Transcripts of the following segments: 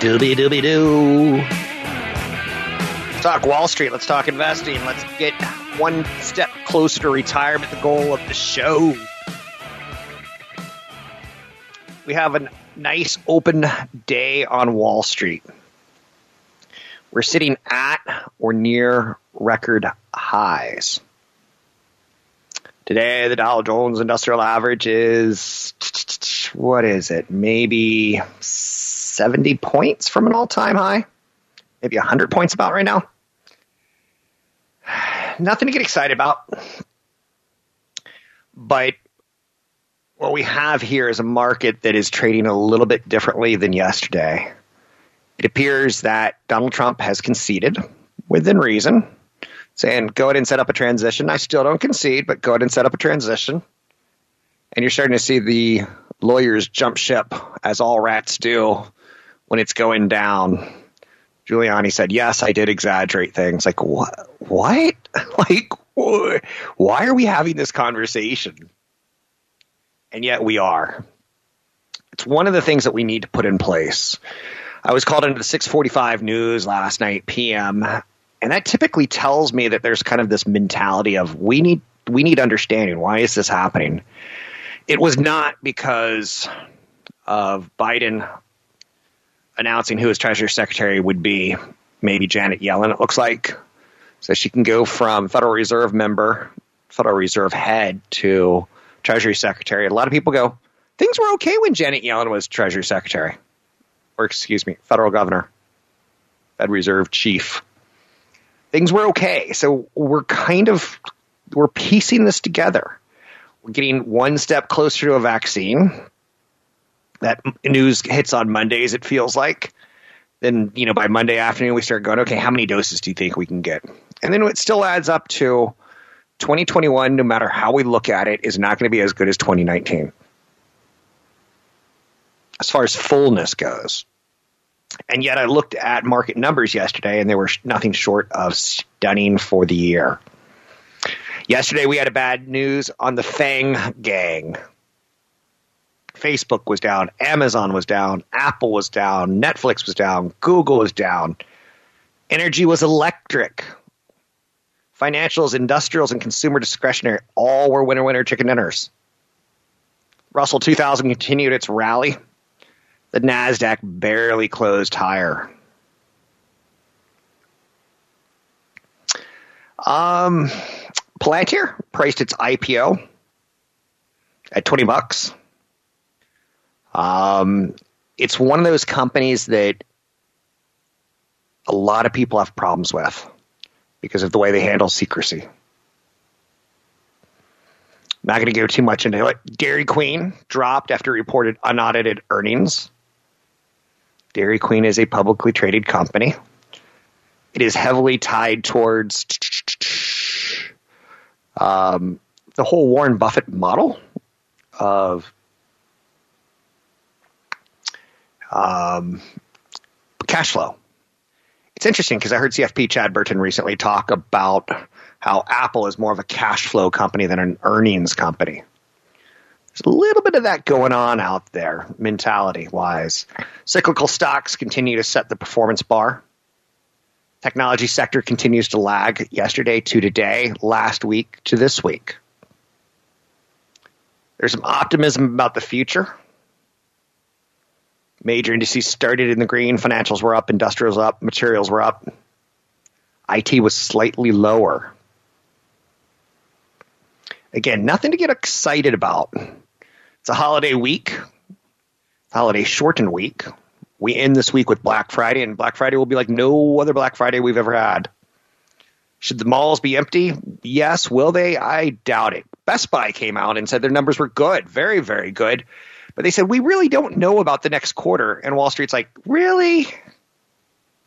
Dooby dooby doo. Let's talk Wall Street. Let's talk investing. Let's get one step closer to retirement, the goal of the show. We have a nice open day on Wall Street. We're sitting at or near record highs. Today, the Dow Jones Industrial Average is, what is it? Maybe 70 points from an all time high, maybe 100 points about right now. Nothing to get excited about. But what we have here is a market that is trading a little bit differently than yesterday. It appears that Donald Trump has conceded within reason, saying, go ahead and set up a transition. I still don't concede, but go ahead and set up a transition. And you're starting to see the lawyers jump ship, as all rats do, when it's going down. Giuliani said, "Yes, I did exaggerate things." Like what? What? Like wh- why are we having this conversation? And yet we are. It's one of the things that we need to put in place. I was called into the 6:45 news last night p.m. and that typically tells me that there's kind of this mentality of we need we need understanding. Why is this happening? It was not because of Biden announcing who his Treasury Secretary would be. Maybe Janet Yellen, it looks like. So she can go from Federal Reserve member, Federal Reserve head to Treasury Secretary. A lot of people go, things were okay when Janet Yellen was Treasury Secretary. Or, excuse me, Federal Governor, Fed Reserve Chief. Things were okay. So we're kind of, we're piecing this together. We're getting one step closer to a vaccine that news hits on Mondays, it feels like. Then, you know, by Monday afternoon, we start going, okay, how many doses do you think we can get? And then it still adds up to 2021, no matter how we look at it, is not going to be as good as 2019 as far as fullness goes. And yet I looked at market numbers yesterday and they were nothing short of stunning for the year. Yesterday we had a bad news on the FAANG gang. Facebook was down, Amazon was down, Apple was down, Netflix was down, Google was down. Energy was electric. Financials, industrials, and consumer discretionary all were winner winner chicken dinners. Russell 2000 continued its rally. The NASDAQ barely closed higher. Um, Palantir priced its IPO at 20 bucks. Um, it's one of those companies that a lot of people have problems with because of the way they handle secrecy. Not going to go too much into it. Dairy Queen dropped after reported unaudited earnings. Dairy Queen is a publicly traded company. It is heavily tied towards um, the whole Warren Buffett model of um, cash flow. It's interesting because I heard CFP Chad Burton recently talk about how Apple is more of a cash flow company than an earnings company. There's a little bit of that going on out there, mentality wise. Cyclical stocks continue to set the performance bar. Technology sector continues to lag yesterday to today, last week to this week. There's some optimism about the future. Major indices started in the green. Financials were up, industrials up, materials were up. IT was slightly lower. Again, nothing to get excited about. It's a holiday week, holiday shortened week. We end this week with Black Friday, and Black Friday will be like no other Black Friday we've ever had. Should the malls be empty? Yes. Will they? I doubt it. Best Buy came out and said their numbers were good, very, very good. But they said, we really don't know about the next quarter. And Wall Street's like, really?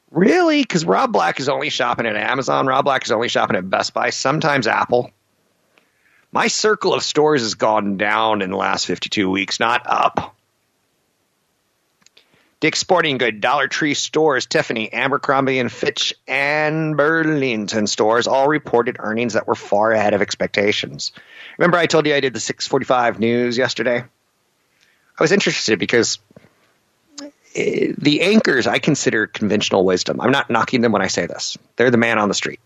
Really? Because Rob Black is only shopping at Amazon. Rob Black is only shopping at Best Buy, sometimes Apple. My circle of stores has gone down in the last 52 weeks, not up. Dick's Sporting Good, Dollar Tree stores, Tiffany, Abercrombie and Fitch, and Burlington stores all reported earnings that were far ahead of expectations. Remember, I told you I did the 645 news yesterday? I was interested because eh, the anchors I consider conventional wisdom. I'm not knocking them when I say this. They're the man on the street.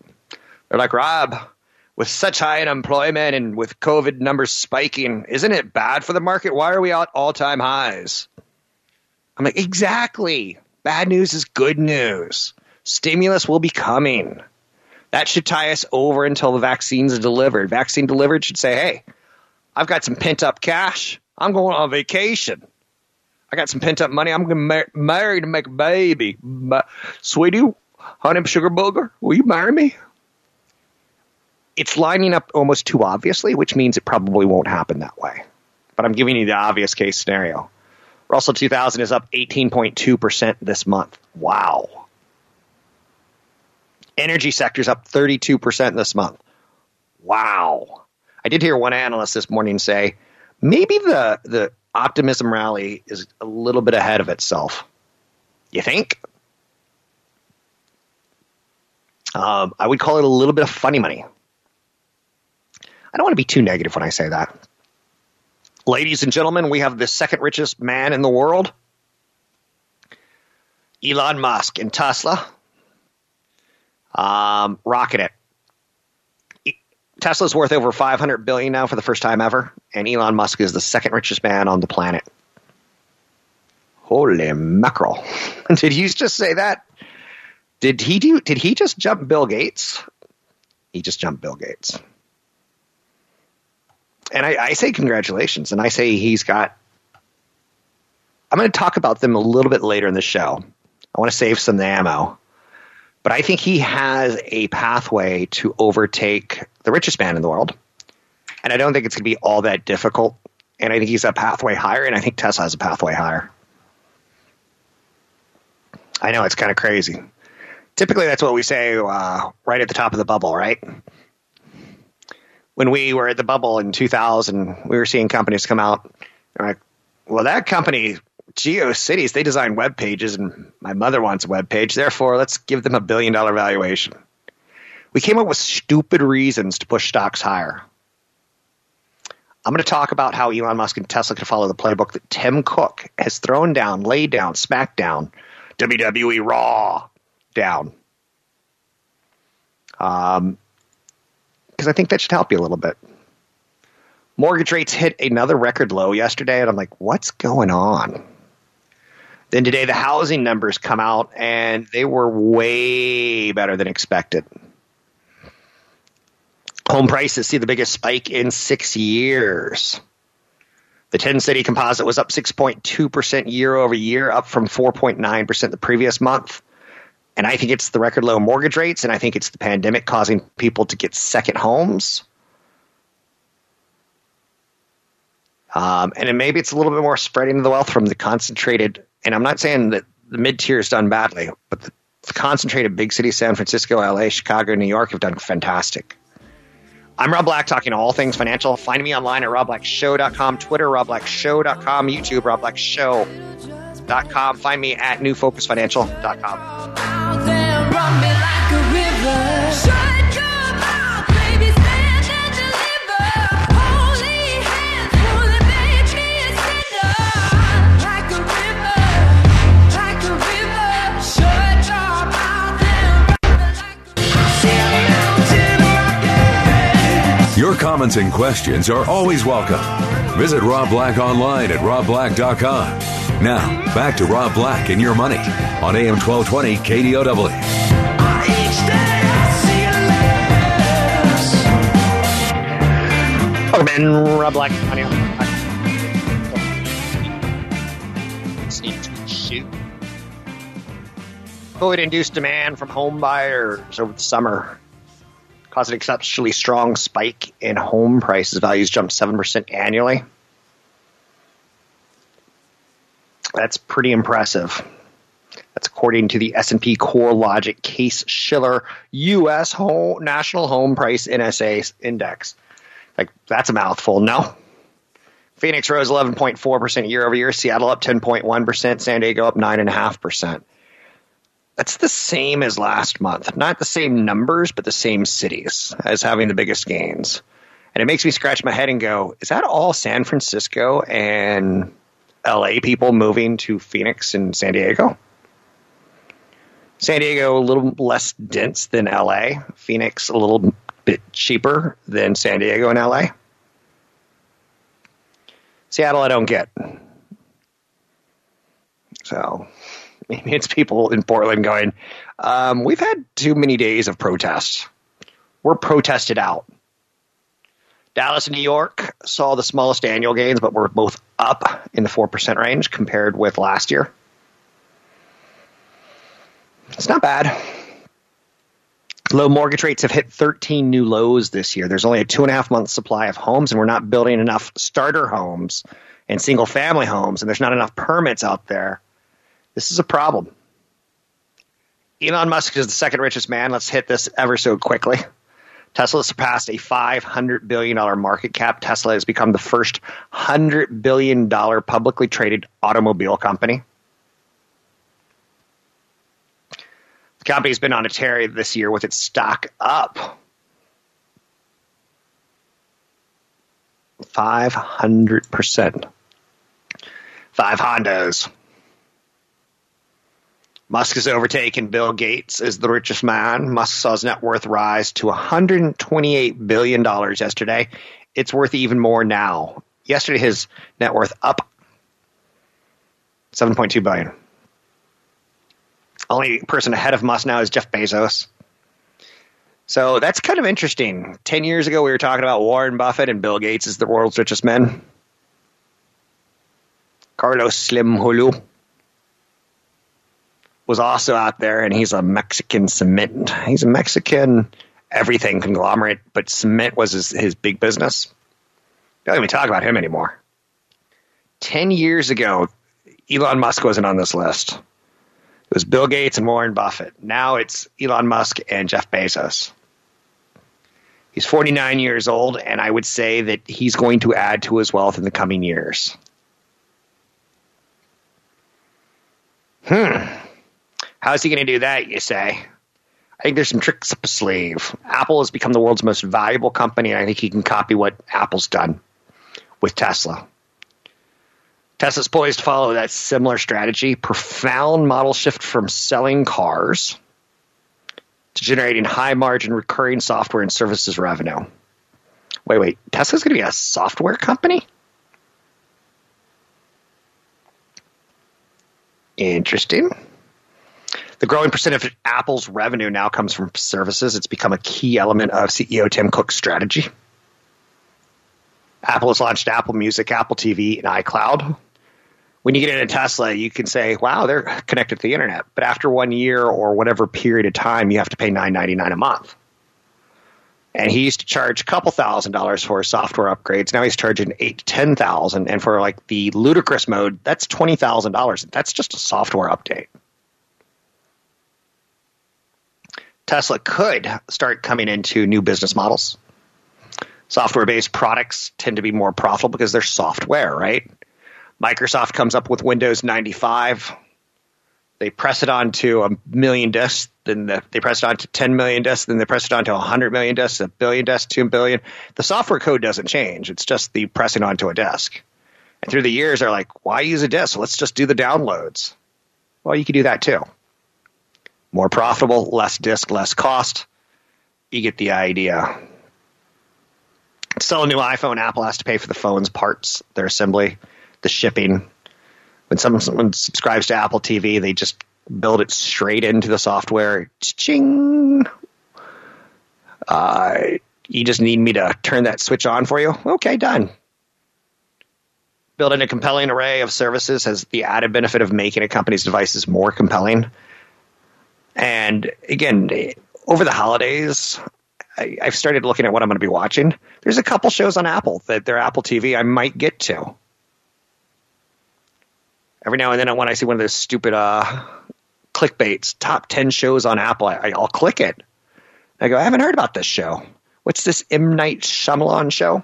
They're like, Rob, with such high unemployment and with COVID numbers spiking, isn't it bad for the market? Why are we at all time highs? I'm like, exactly. Bad news is good news. Stimulus will be coming. That should tie us over until the vaccines are delivered. Vaccine delivered should say, hey, I've got some pent up cash. I'm going on vacation. I got some pent up money. I'm going to mar- marry to make a baby. Sweetie, honey, sugar booger, will you marry me? it's lining up almost too obviously, which means it probably won't happen that way. But I'm giving you the obvious case scenario. Russell 2000 is up 18.2% this month. Wow. Energy sector's up 32% this month. Wow. I did hear one analyst this morning say maybe the the optimism rally is a little bit ahead of itself. You think? Um, I would call it a little bit of funny money. I don't want to be too negative when I say that. Ladies and gentlemen, we have the second richest man in the world, Elon Musk and Tesla. Um, rocking it. Tesla's worth over 500 billion now for the first time ever, and Elon Musk is the second richest man on the planet. Holy mackerel! did he just say that? Did he do? Did he just jump Bill Gates? He just jumped Bill Gates and I, I say congratulations, and I say he's got. I'm going to talk about them a little bit later in the show. I want to save some ammo, but I think he has a pathway to overtake the richest man in the world, and I don't think it's going to be all that difficult. And I think he's a pathway higher, and I think Tesla has a pathway higher. I know it's kind of crazy. Typically, that's what we say uh, right at the top of the bubble, right? when we were at the bubble in 2000, we were seeing companies come out. like, well, that company, GeoCities, they design web pages, and my mother wants a web page. Therefore, let's give them a billion dollar valuation. We came up with stupid reasons to push stocks higher. I'm going to talk about how Elon Musk and Tesla can follow the playbook that Tim Cook has thrown down, laid down, smacked down, WWE Raw down. Um, because I think that should help you a little bit. Mortgage rates hit another record low yesterday, and I'm like, what's going on? Then today, the housing numbers come out, and they were way better than expected. Home prices see the biggest spike in six years. The 10 city composite was up 6.2% year over year, up from 4.9% the previous month. And I think it's the record low mortgage rates, and I think it's the pandemic causing people to get second homes. Um, and maybe it's a little bit more spreading of the wealth from the concentrated. And I'm not saying that the mid tier is done badly, but the concentrated big cities, San Francisco, LA, Chicago, New York, have done fantastic. I'm Rob Black, talking all things financial. Find me online at robblackshow.com, Twitter, robblackshow.com, YouTube, robblackshow.com. Find me at newfocusfinancial.com. Your comments and questions are always welcome. Visit Rob Black online at robblack.com. Now, back to Rob Black and your money on AM 1220 KDOW. Welcome in, Rob Black. Shoot. COVID-induced demand from home buyers over the summer caused an exceptionally strong spike in home prices. Values jumped 7% annually. That's pretty impressive. That's according to the S&P CoreLogic Case Shiller U.S. Home, National Home Price NSA Index. Like that's a mouthful. No. Phoenix rose 11.4% year over year. Seattle up 10.1%. San Diego up 9.5%. That's the same as last month. Not the same numbers, but the same cities as having the biggest gains. And it makes me scratch my head and go, is that all San Francisco and LA people moving to Phoenix and San Diego? San Diego a little less dense than LA. Phoenix a little bit cheaper than San Diego and LA. Seattle, I don't get. So maybe it's people in Portland going, um, we've had too many days of protests. We're protested out. Dallas and New York saw the smallest annual gains, but were both up in the 4% range compared with last year. It's not bad. Low mortgage rates have hit 13 new lows this year. There's only a two and a half month supply of homes, and we're not building enough starter homes and single family homes, and there's not enough permits out there. This is a problem. Elon Musk is the second richest man. Let's hit this ever so quickly. Tesla surpassed a $500 billion market cap. Tesla has become the first $100 billion publicly traded automobile company. The company's been on a tear this year with its stock up 500%. Five Hondos. Musk has overtaken Bill Gates as the richest man. Musk saw his net worth rise to $128 billion yesterday. It's worth even more now. Yesterday, his net worth up 7.2 billion. Only person ahead of Musk now is Jeff Bezos. So that's kind of interesting. Ten years ago, we were talking about Warren Buffett and Bill Gates as the world's richest men. Carlos Slim Helú was also out there, and he's a Mexican cement. He's a Mexican everything conglomerate, but cement was his, his big business. Don't even talk about him anymore. Ten years ago, Elon Musk wasn't on this list. It was Bill Gates and Warren Buffett. Now it's Elon Musk and Jeff Bezos. He's 49 years old, and I would say that he's going to add to his wealth in the coming years. Hmm. How's he going to do that, you say? I think there's some tricks up his sleeve. Apple has become the world's most valuable company, and I think he can copy what Apple's done with Tesla. Tesla's poised to follow that similar strategy. Profound model shift from selling cars to generating high margin recurring software and services revenue. Wait, wait. Tesla's going to be a software company? Interesting. The growing percentage of Apple's revenue now comes from services. It's become a key element of CEO Tim Cook's strategy. Apple has launched Apple Music, Apple TV, and iCloud. When you get into Tesla, you can say, wow, they're connected to the internet. But after one year or whatever period of time, you have to pay nine ninety nine a month. And he used to charge a couple thousand dollars for software upgrades. Now he's charging eight to ten thousand. And for like the ludicrous mode, that's twenty thousand dollars. That's just a software update. Tesla could start coming into new business models. Software based products tend to be more profitable because they're software, right? Microsoft comes up with Windows 95. They press it onto a million disks, then the, they press it onto 10 million disks, then they press it onto 100 million disks, a billion disks, 2 billion. The software code doesn't change. It's just the pressing onto a disk. And through the years, they're like, why use a disk? Let's just do the downloads. Well, you can do that too. More profitable, less disk, less cost. You get the idea. Sell a new iPhone, Apple has to pay for the phone's parts, their assembly, the shipping. When someone, subscribes to Apple TV, they just build it straight into the software. Ching. Uh, you just need me to turn that switch on for you? Okay, done. Building a compelling array of services has the added benefit of making a company's devices more compelling. And again, over the holidays, I, I've started looking at what I'm going to be watching. There's a couple shows on Apple that they're Apple TV I might get to. Every now and then, when I see one of those stupid uh, clickbaits, top 10 shows on Apple, I, I'll click it. I go, I haven't heard about this show. What's this M. Night Shyamalan show?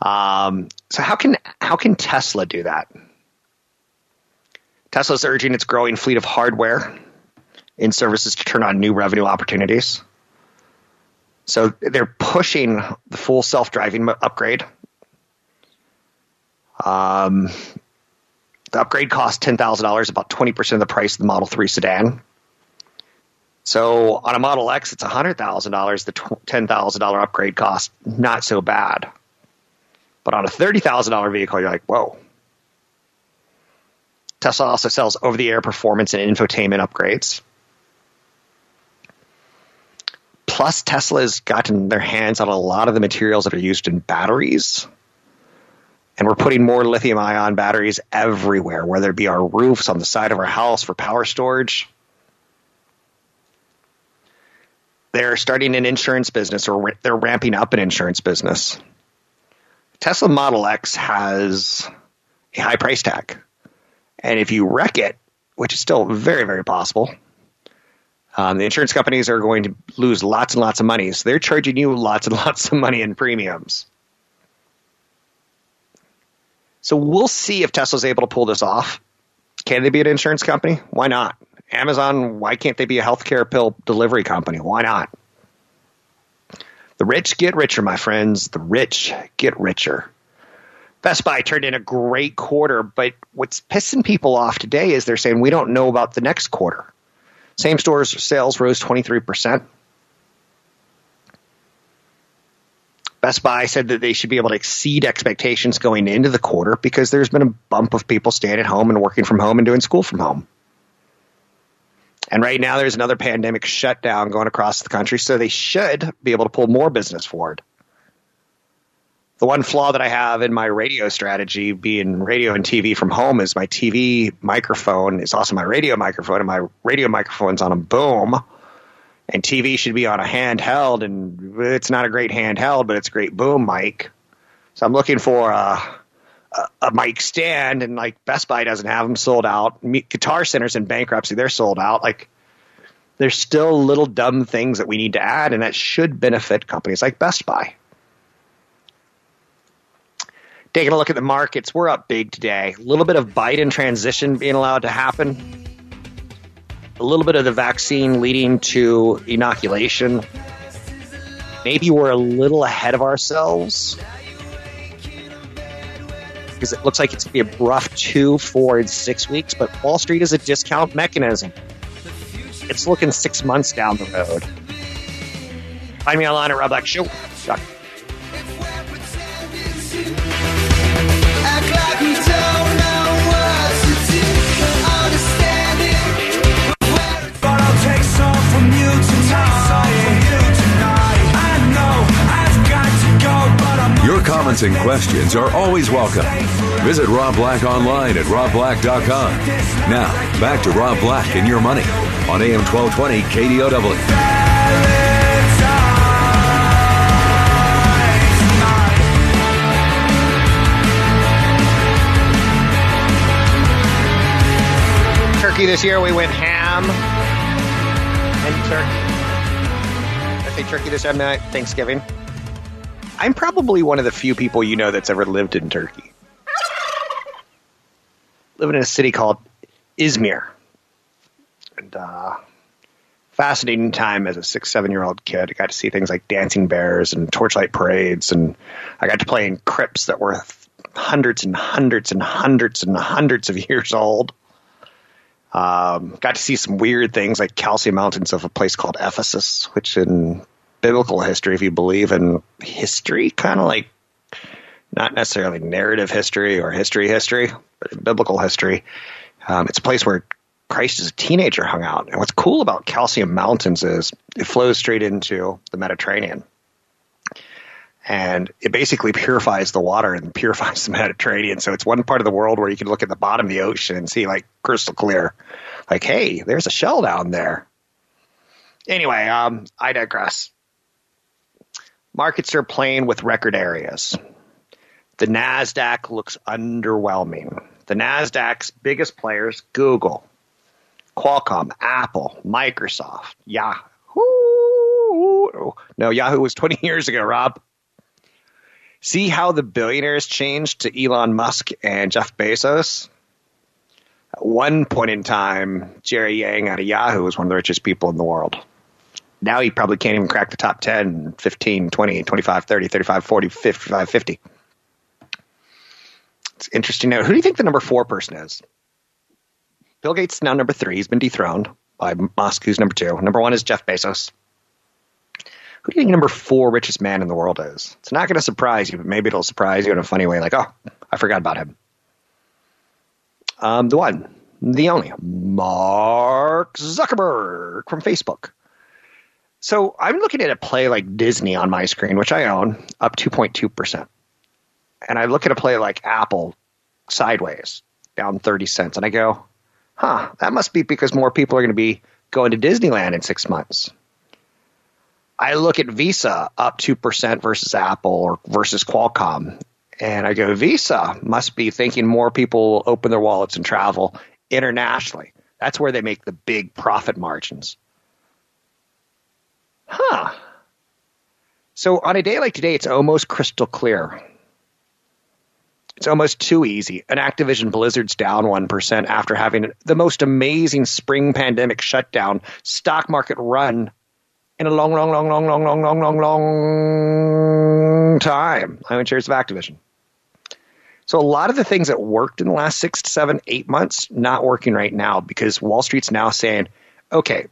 Um, so how can how can Tesla do that? Tesla's urging its growing fleet of hardware in services to turn on new revenue opportunities. So they're pushing the full self-driving upgrade. Um, the upgrade costs ten thousand dollars, about twenty percent of the price of the Model Three sedan. So on a Model X, it's hundred thousand dollars. The ten thousand dollar upgrade cost not so bad. But on a thirty thousand dollar vehicle, you're like, whoa. Tesla also sells over-the-air performance and infotainment upgrades. Plus, Tesla has gotten their hands on a lot of the materials that are used in batteries. And we're putting more lithium ion batteries everywhere, whether it be our roofs, on the side of our house for power storage. They're starting an insurance business or they're ramping up an insurance business. Tesla Model X has a high price tag. And if you wreck it, which is still very, very possible, um, the insurance companies are going to lose lots and lots of money. So they're charging you lots and lots of money in premiums. So we'll see if Tesla's able to pull this off. Can they be an insurance company? Why not? Amazon, why can't they be a healthcare pill delivery company? Why not? The rich get richer, my friends. The rich get richer. Best Buy turned in a great quarter, but what's pissing people off today is they're saying we don't know about the next quarter. Same stores sales rose 23%. Best Buy said that they should be able to exceed expectations going into the quarter because there's been a bump of people staying at home and working from home and doing school from home. And right now there's another pandemic shutdown going across the country, so they should be able to pull more business forward. The one flaw that I have in my radio strategy, being radio and TV from home, is my TV microphone is also my radio microphone, and my radio microphone's on a boom. And TV should be on a handheld, and it's not a great handheld, but it's a great boom mic. So I'm looking for a, a, a mic stand, and like Best Buy doesn't have them sold out. Guitar Center's in bankruptcy; they're sold out. Like there's still little dumb things that we need to add, and that should benefit companies like Best Buy. Taking a look at the markets, we're up big today. A little bit of Biden transition being allowed to happen. A little bit of the vaccine leading to inoculation. Maybe we're a little ahead of ourselves because it looks like it's going to be a rough two, four, and six weeks. But Wall Street is a discount mechanism. It's looking six months down the road. Find me online at Rob comments and questions are always welcome. Visit Rob Black online at robblack.com. Now, back to Rob Black and your money on AM 1220 KDOW. turkey this year. We went ham and turkey. I say turkey this time Thanksgiving. I'm probably one of the few people you know that's ever lived in Turkey. Living in a city called Izmir. And uh, fascinating time as a six, seven year old kid. I got to see things like dancing bears and torchlight parades, and I got to play in crypts that were hundreds and hundreds and hundreds and hundreds of years old. Um, got to see some weird things like calcium mountains of a place called Ephesus, which in biblical history, if you believe in history, kind of like not necessarily narrative history or history history, but biblical history, um, it's a place where Christ as a teenager hung out. And what's cool about Calcium Mountains is it flows straight into the Mediterranean. And it basically purifies the water and purifies the Mediterranean. So it's one part of the world where you can look at the bottom of the ocean and see like crystal clear, like, hey, there's a shell down there. Anyway, um, I digress. Markets are playing with record areas. The NASDAQ looks underwhelming. The NASDAQ's biggest players Google, Qualcomm, Apple, Microsoft, Yahoo. No, Yahoo was 20 years ago, Rob. See how the billionaires changed to Elon Musk and Jeff Bezos? At one point in time, Jerry Yang out of Yahoo was one of the richest people in the world. Now he probably can't even crack the top 10, 15, 20, 25, 30, 35, 40, 55, 50. It's interesting to know. Who do you think the number four person is? Bill Gates is now number three. He's been dethroned by Musk, who's number two. Number one is Jeff Bezos. Who do you think number four richest man in the world is? It's not going to surprise you, but maybe it'll surprise you in a funny way. Like, oh, I forgot about him. Um, the one, the only, Mark Zuckerberg from Facebook. So I'm looking at a play like Disney on my screen, which I own, up 2.2%. And I look at a play like Apple sideways, down 30 cents. And I go, huh, that must be because more people are going to be going to Disneyland in six months. I look at Visa up 2% versus Apple or versus Qualcomm. And I go, Visa must be thinking more people open their wallets and travel internationally. That's where they make the big profit margins. Huh. So on a day like today, it's almost crystal clear. It's almost too easy. An Activision Blizzard's down 1% after having the most amazing spring pandemic shutdown stock market run in a long, long, long, long, long, long, long, long, long time. I own shares of Activision. So a lot of the things that worked in the last six to seven, eight months, not working right now because Wall Street's now saying, okay,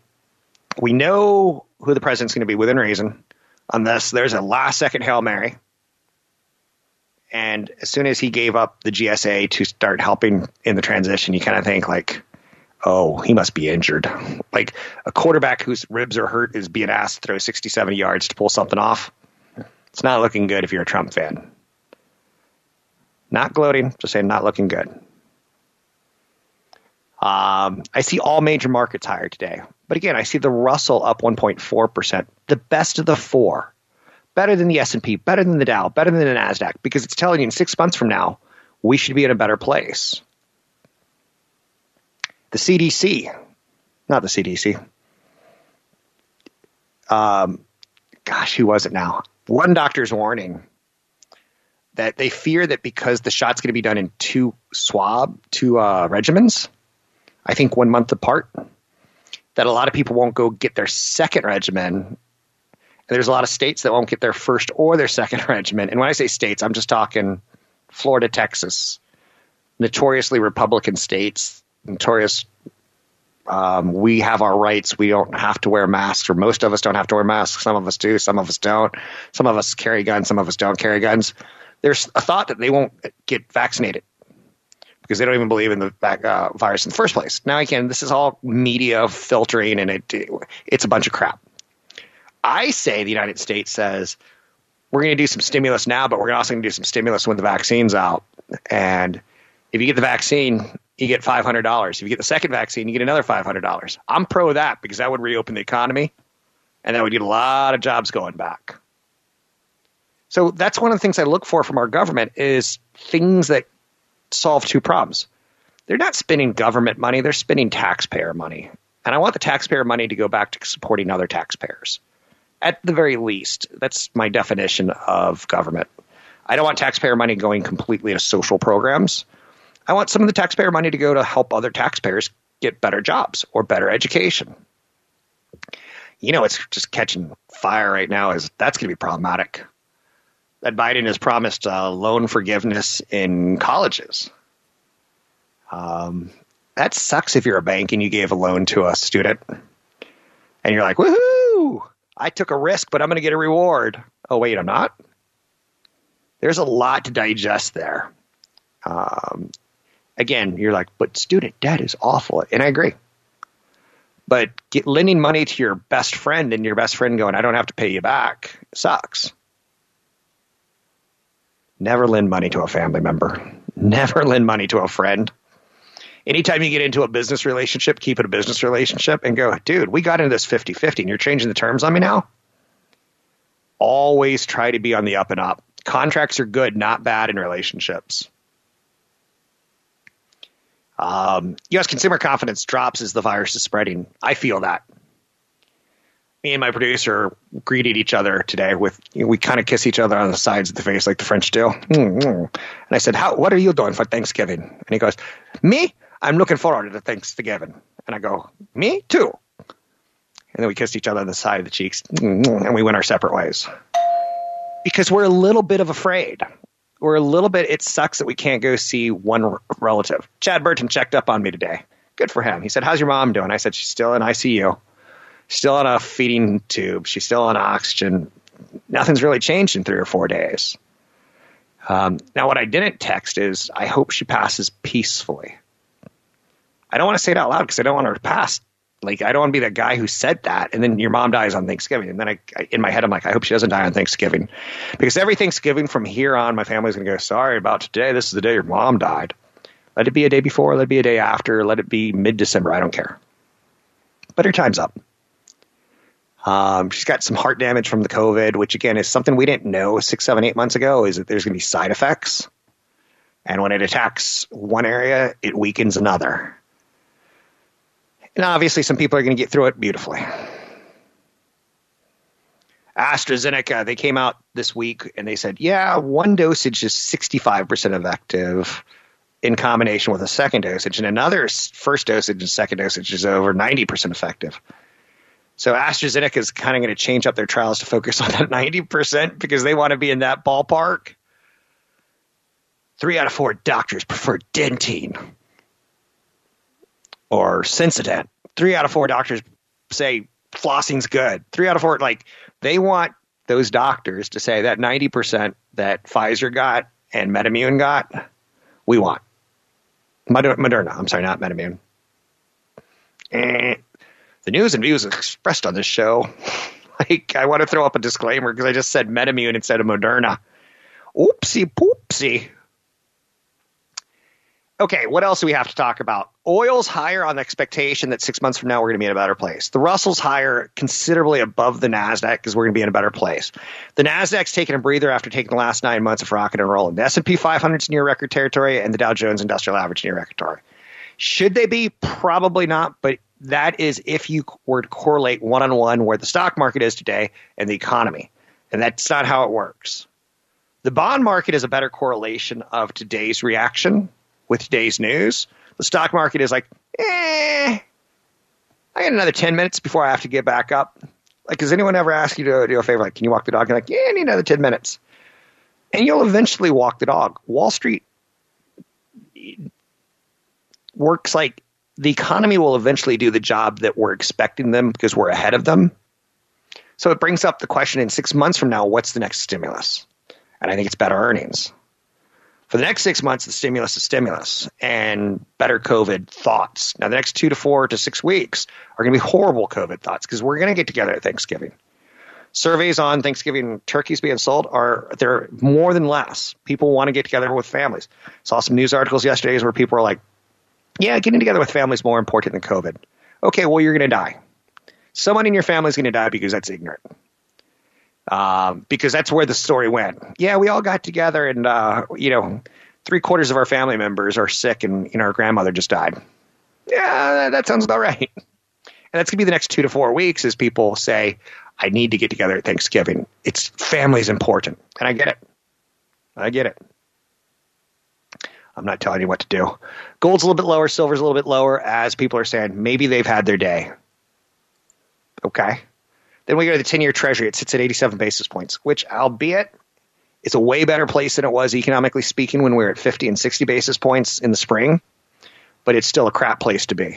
we know who the president's going to be within reason, unless there's a last second Hail Mary. And as soon as he gave up the GSA to start helping in the transition, you kind of think like, oh, he must be injured. Like a quarterback whose ribs are hurt is being asked to throw 60, 70 yards to pull something off. It's not looking good if you're a Trump fan. Not gloating, just saying not looking good. Um, I see all major markets higher today. But again, I see the Russell up 1.4%, the best of the four. Better than the S&P, better than the Dow, better than the Nasdaq because it's telling you in 6 months from now we should be in a better place. The CDC, not the CDC. Um, gosh, who was it now? One doctor's warning that they fear that because the shot's going to be done in two swab, two uh, regimens, I think one month apart, that a lot of people won't go get their second regimen. And there's a lot of states that won't get their first or their second regimen. And when I say states, I'm just talking Florida, Texas, notoriously Republican states, notorious. Um, we have our rights. We don't have to wear masks, or most of us don't have to wear masks. Some of us do, some of us don't. Some of us carry guns, some of us don't carry guns. There's a thought that they won't get vaccinated because they don't even believe in the back, uh, virus in the first place. Now, again, this is all media filtering, and it it's a bunch of crap. I say the United States says we're going to do some stimulus now, but we're also going to do some stimulus when the vaccine's out. And if you get the vaccine, you get five hundred dollars. If you get the second vaccine, you get another five hundred dollars. I'm pro that because that would reopen the economy, and that would get a lot of jobs going back. So that's one of the things I look for from our government is things that solve two problems. they're not spending government money, they're spending taxpayer money. And I want the taxpayer money to go back to supporting other taxpayers. At the very least, that's my definition of government. I don't want taxpayer money going completely to social programs. I want some of the taxpayer money to go to help other taxpayers get better jobs or better education. You know, it's just catching fire right now. Is that's going to be problematic? That Biden has promised uh, loan forgiveness in colleges. Um, that sucks if you're a bank and you gave a loan to a student and you're like, woohoo, I took a risk, but I'm going to get a reward. Oh, wait, I'm not? There's a lot to digest there. Um, again, you're like, but student debt is awful. And I agree. But get, lending money to your best friend and your best friend going, I don't have to pay you back sucks. Never lend money to a family member. Never lend money to a friend anytime you get into a business relationship, keep it a business relationship and go, dude, we got into this 50 50 and you're changing the terms on me now. Always try to be on the up and up. Contracts are good, not bad in relationships. Um, U.S. consumer confidence drops as the virus is spreading. I feel that. Me and my producer greeted each other today with you know, we kind of kiss each other on the sides of the face like the French do. Mm-hmm. And I said, "How? What are you doing for Thanksgiving?" And he goes, "Me? I'm looking forward to Thanksgiving. And I go, me too. And then we kissed each other on the side of the cheeks mm, mm, and we went our separate ways. Because we're a little bit of afraid. We're a little bit, it sucks that we can't go see one relative. Chad Burton checked up on me today. Good for him. He said, How's your mom doing? I said, She's still in ICU, still on a feeding tube, she's still on oxygen. Nothing's really changed in three or four days. Um, now, what I didn't text is, I hope she passes peacefully. I don't want to say it out loud because I don't want her to pass. Like I don't want to be that guy who said that, and then your mom dies on Thanksgiving, and then I, I in my head I'm like, I hope she doesn't die on Thanksgiving, because every Thanksgiving from here on, my family's going to go, sorry about today. This is the day your mom died. Let it be a day before, let it be a day after, let it be mid December. I don't care. But her time's up. Um, she's got some heart damage from the COVID, which again is something we didn't know six, seven, eight months ago. Is that there's going to be side effects, and when it attacks one area, it weakens another. And obviously, some people are going to get through it beautifully. AstraZeneca, they came out this week and they said, yeah, one dosage is 65% effective in combination with a second dosage, and another first dosage and second dosage is over 90% effective. So AstraZeneca is kind of going to change up their trials to focus on that 90% because they want to be in that ballpark. Three out of four doctors prefer Dentyne or Sensodyne. Three out of four doctors say flossing's good. Three out of four, like they want those doctors to say that 90% that Pfizer got and MedImmune got, we want. Moder- Moderna, I'm sorry, not MedImmune. Eh. The news and views expressed on this show, like I want to throw up a disclaimer because I just said MedImmune instead of Moderna. Oopsie poopsie. Okay, what else do we have to talk about? Oil's higher on the expectation that six months from now we're going to be in a better place. The Russell's higher considerably above the NASDAQ because we're going to be in a better place. The NASDAQ's taking a breather after taking the last nine months of rocket and rolling. The S&P 500's near record territory and the Dow Jones Industrial Average near record territory. Should they be? Probably not, but that is if you were to correlate one on one where the stock market is today and the economy. And that's not how it works. The bond market is a better correlation of today's reaction with today's news. The stock market is like, eh, I got another 10 minutes before I have to get back up. Like, does anyone ever ask you to do a favor? Like, can you walk the dog? Like, yeah, I need another 10 minutes. And you'll eventually walk the dog. Wall Street works like the economy will eventually do the job that we're expecting them because we're ahead of them. So it brings up the question in six months from now, what's the next stimulus? And I think it's better earnings. For the next six months, the stimulus is stimulus and better COVID thoughts. Now, the next two to four to six weeks are going to be horrible COVID thoughts because we're going to get together at Thanksgiving. Surveys on Thanksgiving turkeys being sold are they're more than less. People want to get together with families. Saw some news articles yesterday where people are like, "Yeah, getting together with family is more important than COVID." Okay, well, you're going to die. Someone in your family is going to die because that's ignorant um, because that's where the story went. Yeah, we all got together and uh, you know three quarters of our family members are sick and you know our grandmother just died. Yeah, that, sounds about right. And that's gonna be the next two to four weeks as people say, I need to get together at Thanksgiving. It's family's important. And I get it. I get it. I'm not telling you what to do. Gold's a little bit lower, silver's a little bit lower, as people are saying maybe they've had their day. Okay. Then we go to the 10 year treasury. It sits at 87 basis points, which, albeit, it's a way better place than it was economically speaking when we were at 50 and 60 basis points in the spring, but it's still a crap place to be.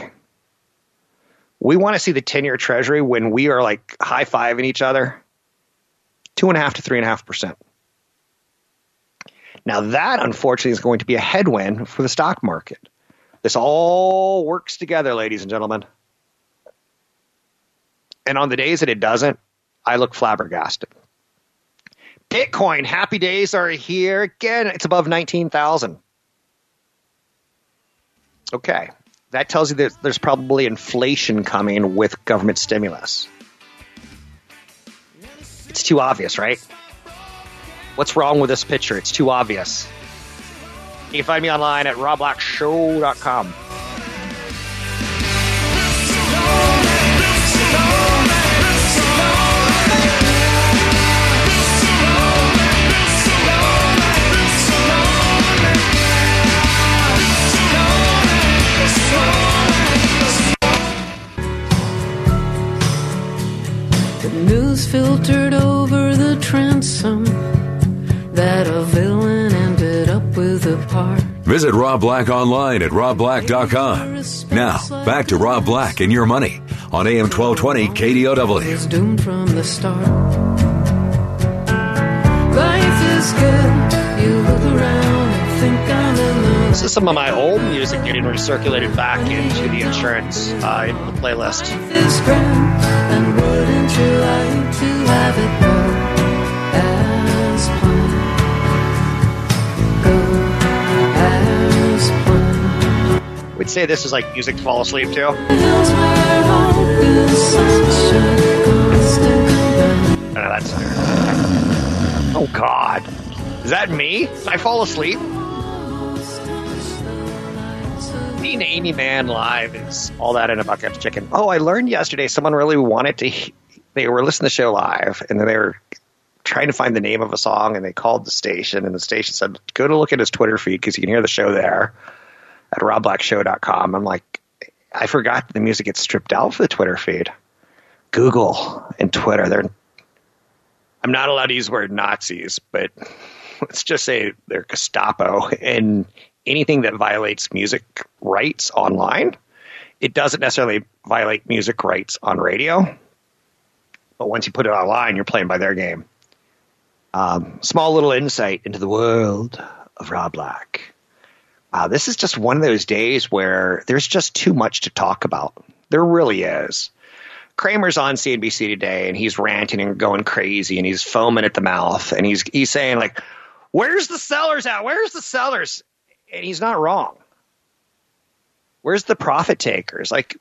We want to see the 10 year treasury when we are like high fiving each other, two and a half to three and a half percent. Now, that unfortunately is going to be a headwind for the stock market. This all works together, ladies and gentlemen. And on the days that it doesn't, I look flabbergasted. Bitcoin, happy days are here again. It's above 19,000. Okay. That tells you that there's probably inflation coming with government stimulus. It's too obvious, right? What's wrong with this picture? It's too obvious. You can find me online at robblackshow.com. The news filtered over the transom that a with a part. Visit Rob Black online at robblack.com. Now, back to Rob Black and your money on AM 1220 KDOW. was doomed from the start. Life is good. You look around and think I'm in the This is some of my old music getting recirculated back into the insurance uh, into the playlist. We'd say this is like music to fall asleep to. Know that's Oh God, is that me? Did I fall asleep? Being Amy Man live is all that in a bucket of chicken. Oh, I learned yesterday someone really wanted to. he- They were listening to the show live, and then they were trying to find the name of a song, and they called the station, and the station said, "Go to look at his Twitter feed because you can hear the show there at robblackshow.com." I'm like, I forgot the music gets stripped out for the Twitter feed. Google and Twitter, they're I'm not allowed to use the word Nazis, but let's just say they're Gestapo and anything that violates music rights online. It doesn't necessarily violate music rights on radio, but once you put it online, you're playing by their game. Um, small little insight into the world of Rob Black. Wow, this is just one of those days where there's just too much to talk about. There really is. Cramer's on CNBC today and he's ranting and going crazy and he's foaming at the mouth and he's he's saying like, "Where's the sellers at? Where's the sellers?" And he's not wrong. Where's the profit takers? Like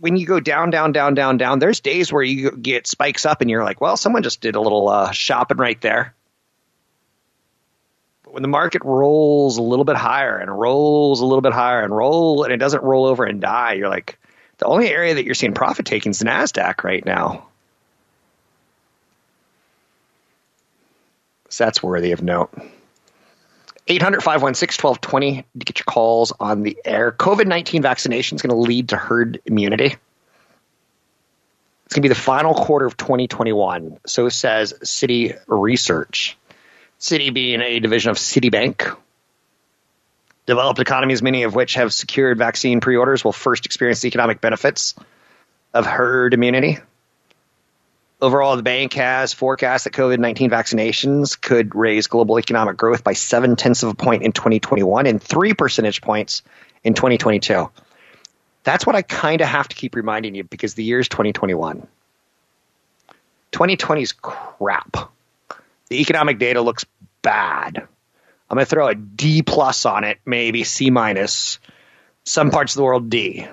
when you go down, down, down, down, down, there's days where you get spikes up and you're like, "Well, someone just did a little uh, shopping right there." But when the market rolls a little bit higher and rolls a little bit higher and roll and it doesn't roll over and die, you're like, the only area that you're seeing profit taking is the NASDAQ right now. So that's worthy of note. 800 516 1220 to get your calls on the air. COVID 19 vaccination is going to lead to herd immunity. It's going to be the final quarter of 2021. So says Citi Research. Citi being a division of Citibank. Developed economies, many of which have secured vaccine pre orders, will first experience the economic benefits of herd immunity. Overall, the bank has forecast that COVID 19 vaccinations could raise global economic growth by seven tenths of a point in 2021 and three percentage points in 2022. That's what I kind of have to keep reminding you because the year is 2021. 2020 is crap. The economic data looks bad. I'm going to throw a D plus on it, maybe C minus. Some parts of the world D.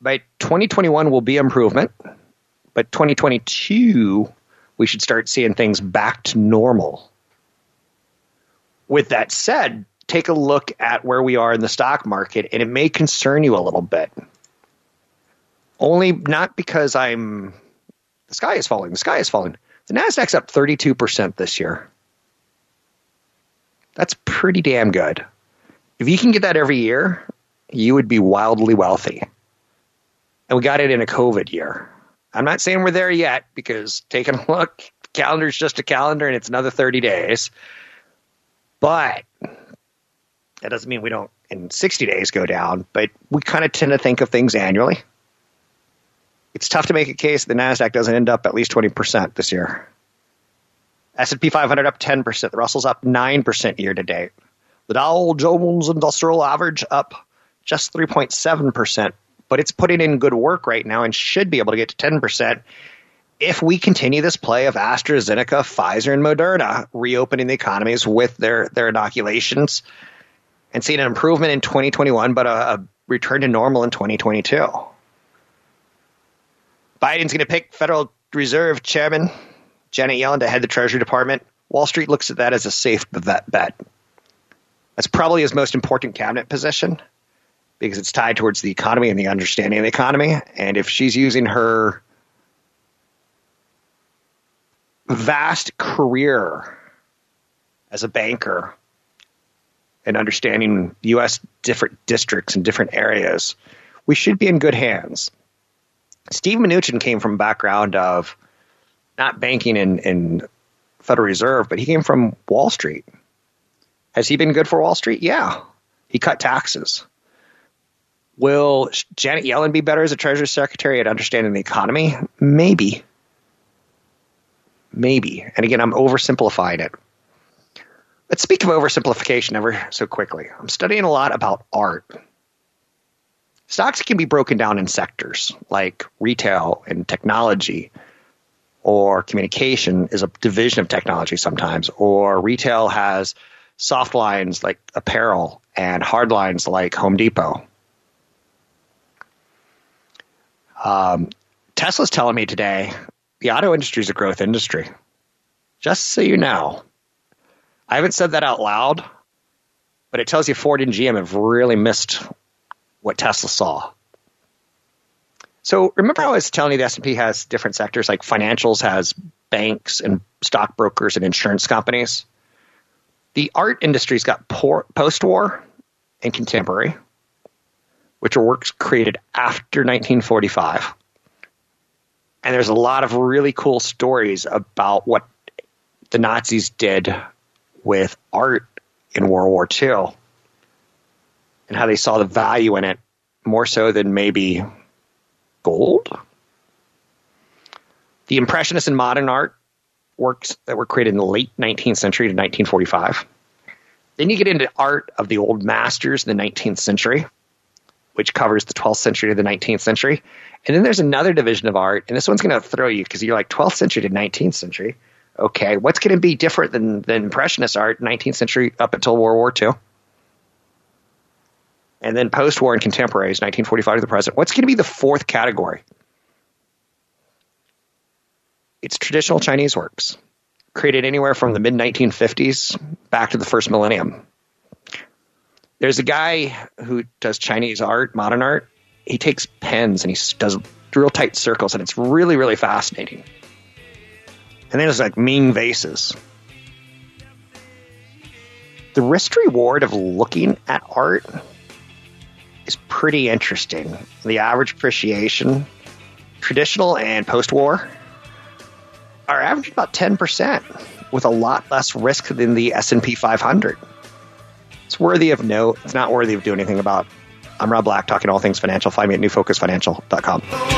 By 2021 will be improvement, but 2022 we should start seeing things back to normal. With that said, take a look at where we are in the stock market, and it may concern you a little bit. Only not because I'm the sky is falling. The sky is falling. The Nasdaq's up 32% this year. That's pretty damn good. If you can get that every year, you would be wildly wealthy. And we got it in a COVID year. I'm not saying we're there yet because taking a look, calendar's just a calendar and it's another 30 days. But that doesn't mean we don't in 60 days go down, but we kind of tend to think of things annually. It's tough to make a case the Nasdaq doesn't end up at least 20% this year. S&P 500 up 10%, the Russell's up 9% year to date. The Dow Jones Industrial Average up just 3.7%, but it's putting in good work right now and should be able to get to 10% if we continue this play of AstraZeneca, Pfizer, and Moderna reopening the economies with their, their inoculations and seeing an improvement in 2021, but a, a return to normal in 2022. Biden's going to pick Federal Reserve Chairman Janet Yellen to head the Treasury Department. Wall Street looks at that as a safe bet. That's probably his most important cabinet position because it's tied towards the economy and the understanding of the economy. And if she's using her vast career as a banker and understanding U.S. different districts and different areas, we should be in good hands. Steve Mnuchin came from a background of not banking in, in Federal Reserve, but he came from Wall Street. Has he been good for Wall Street? Yeah. He cut taxes. Will Janet Yellen be better as a Treasury Secretary at understanding the economy? Maybe. Maybe. And again, I'm oversimplifying it. Let's speak of oversimplification ever so quickly. I'm studying a lot about art. Stocks can be broken down in sectors like retail and technology, or communication is a division of technology sometimes, or retail has soft lines like apparel and hard lines like Home Depot. Um, Tesla's telling me today the auto industry is a growth industry. Just so you know, I haven't said that out loud, but it tells you Ford and GM have really missed what Tesla saw. So remember how I was telling you the S&P has different sectors like financials has banks and stockbrokers and insurance companies. The art industry's got post-war and contemporary, which are works created after 1945. And there's a lot of really cool stories about what the Nazis did with art in World War II and how they saw the value in it more so than maybe gold. The Impressionist and modern art works that were created in the late 19th century to 1945. Then you get into art of the old masters in the 19th century, which covers the 12th century to the 19th century. And then there's another division of art, and this one's going to throw you because you're like 12th century to 19th century. Okay, what's going to be different than, than Impressionist art, 19th century up until World War II? And then post war and contemporaries, 1945 to the present. What's going to be the fourth category? It's traditional Chinese works, created anywhere from the mid 1950s back to the first millennium. There's a guy who does Chinese art, modern art. He takes pens and he does real tight circles, and it's really, really fascinating. And then there's like Ming vases. The risk reward of looking at art is pretty interesting. The average appreciation, traditional and post war, are averaging about 10% with a lot less risk than the S&P 500. It's worthy of note. It's not worthy of doing anything about. I'm Rob Black, talking all things financial. Find me at newfocusfinancial.com.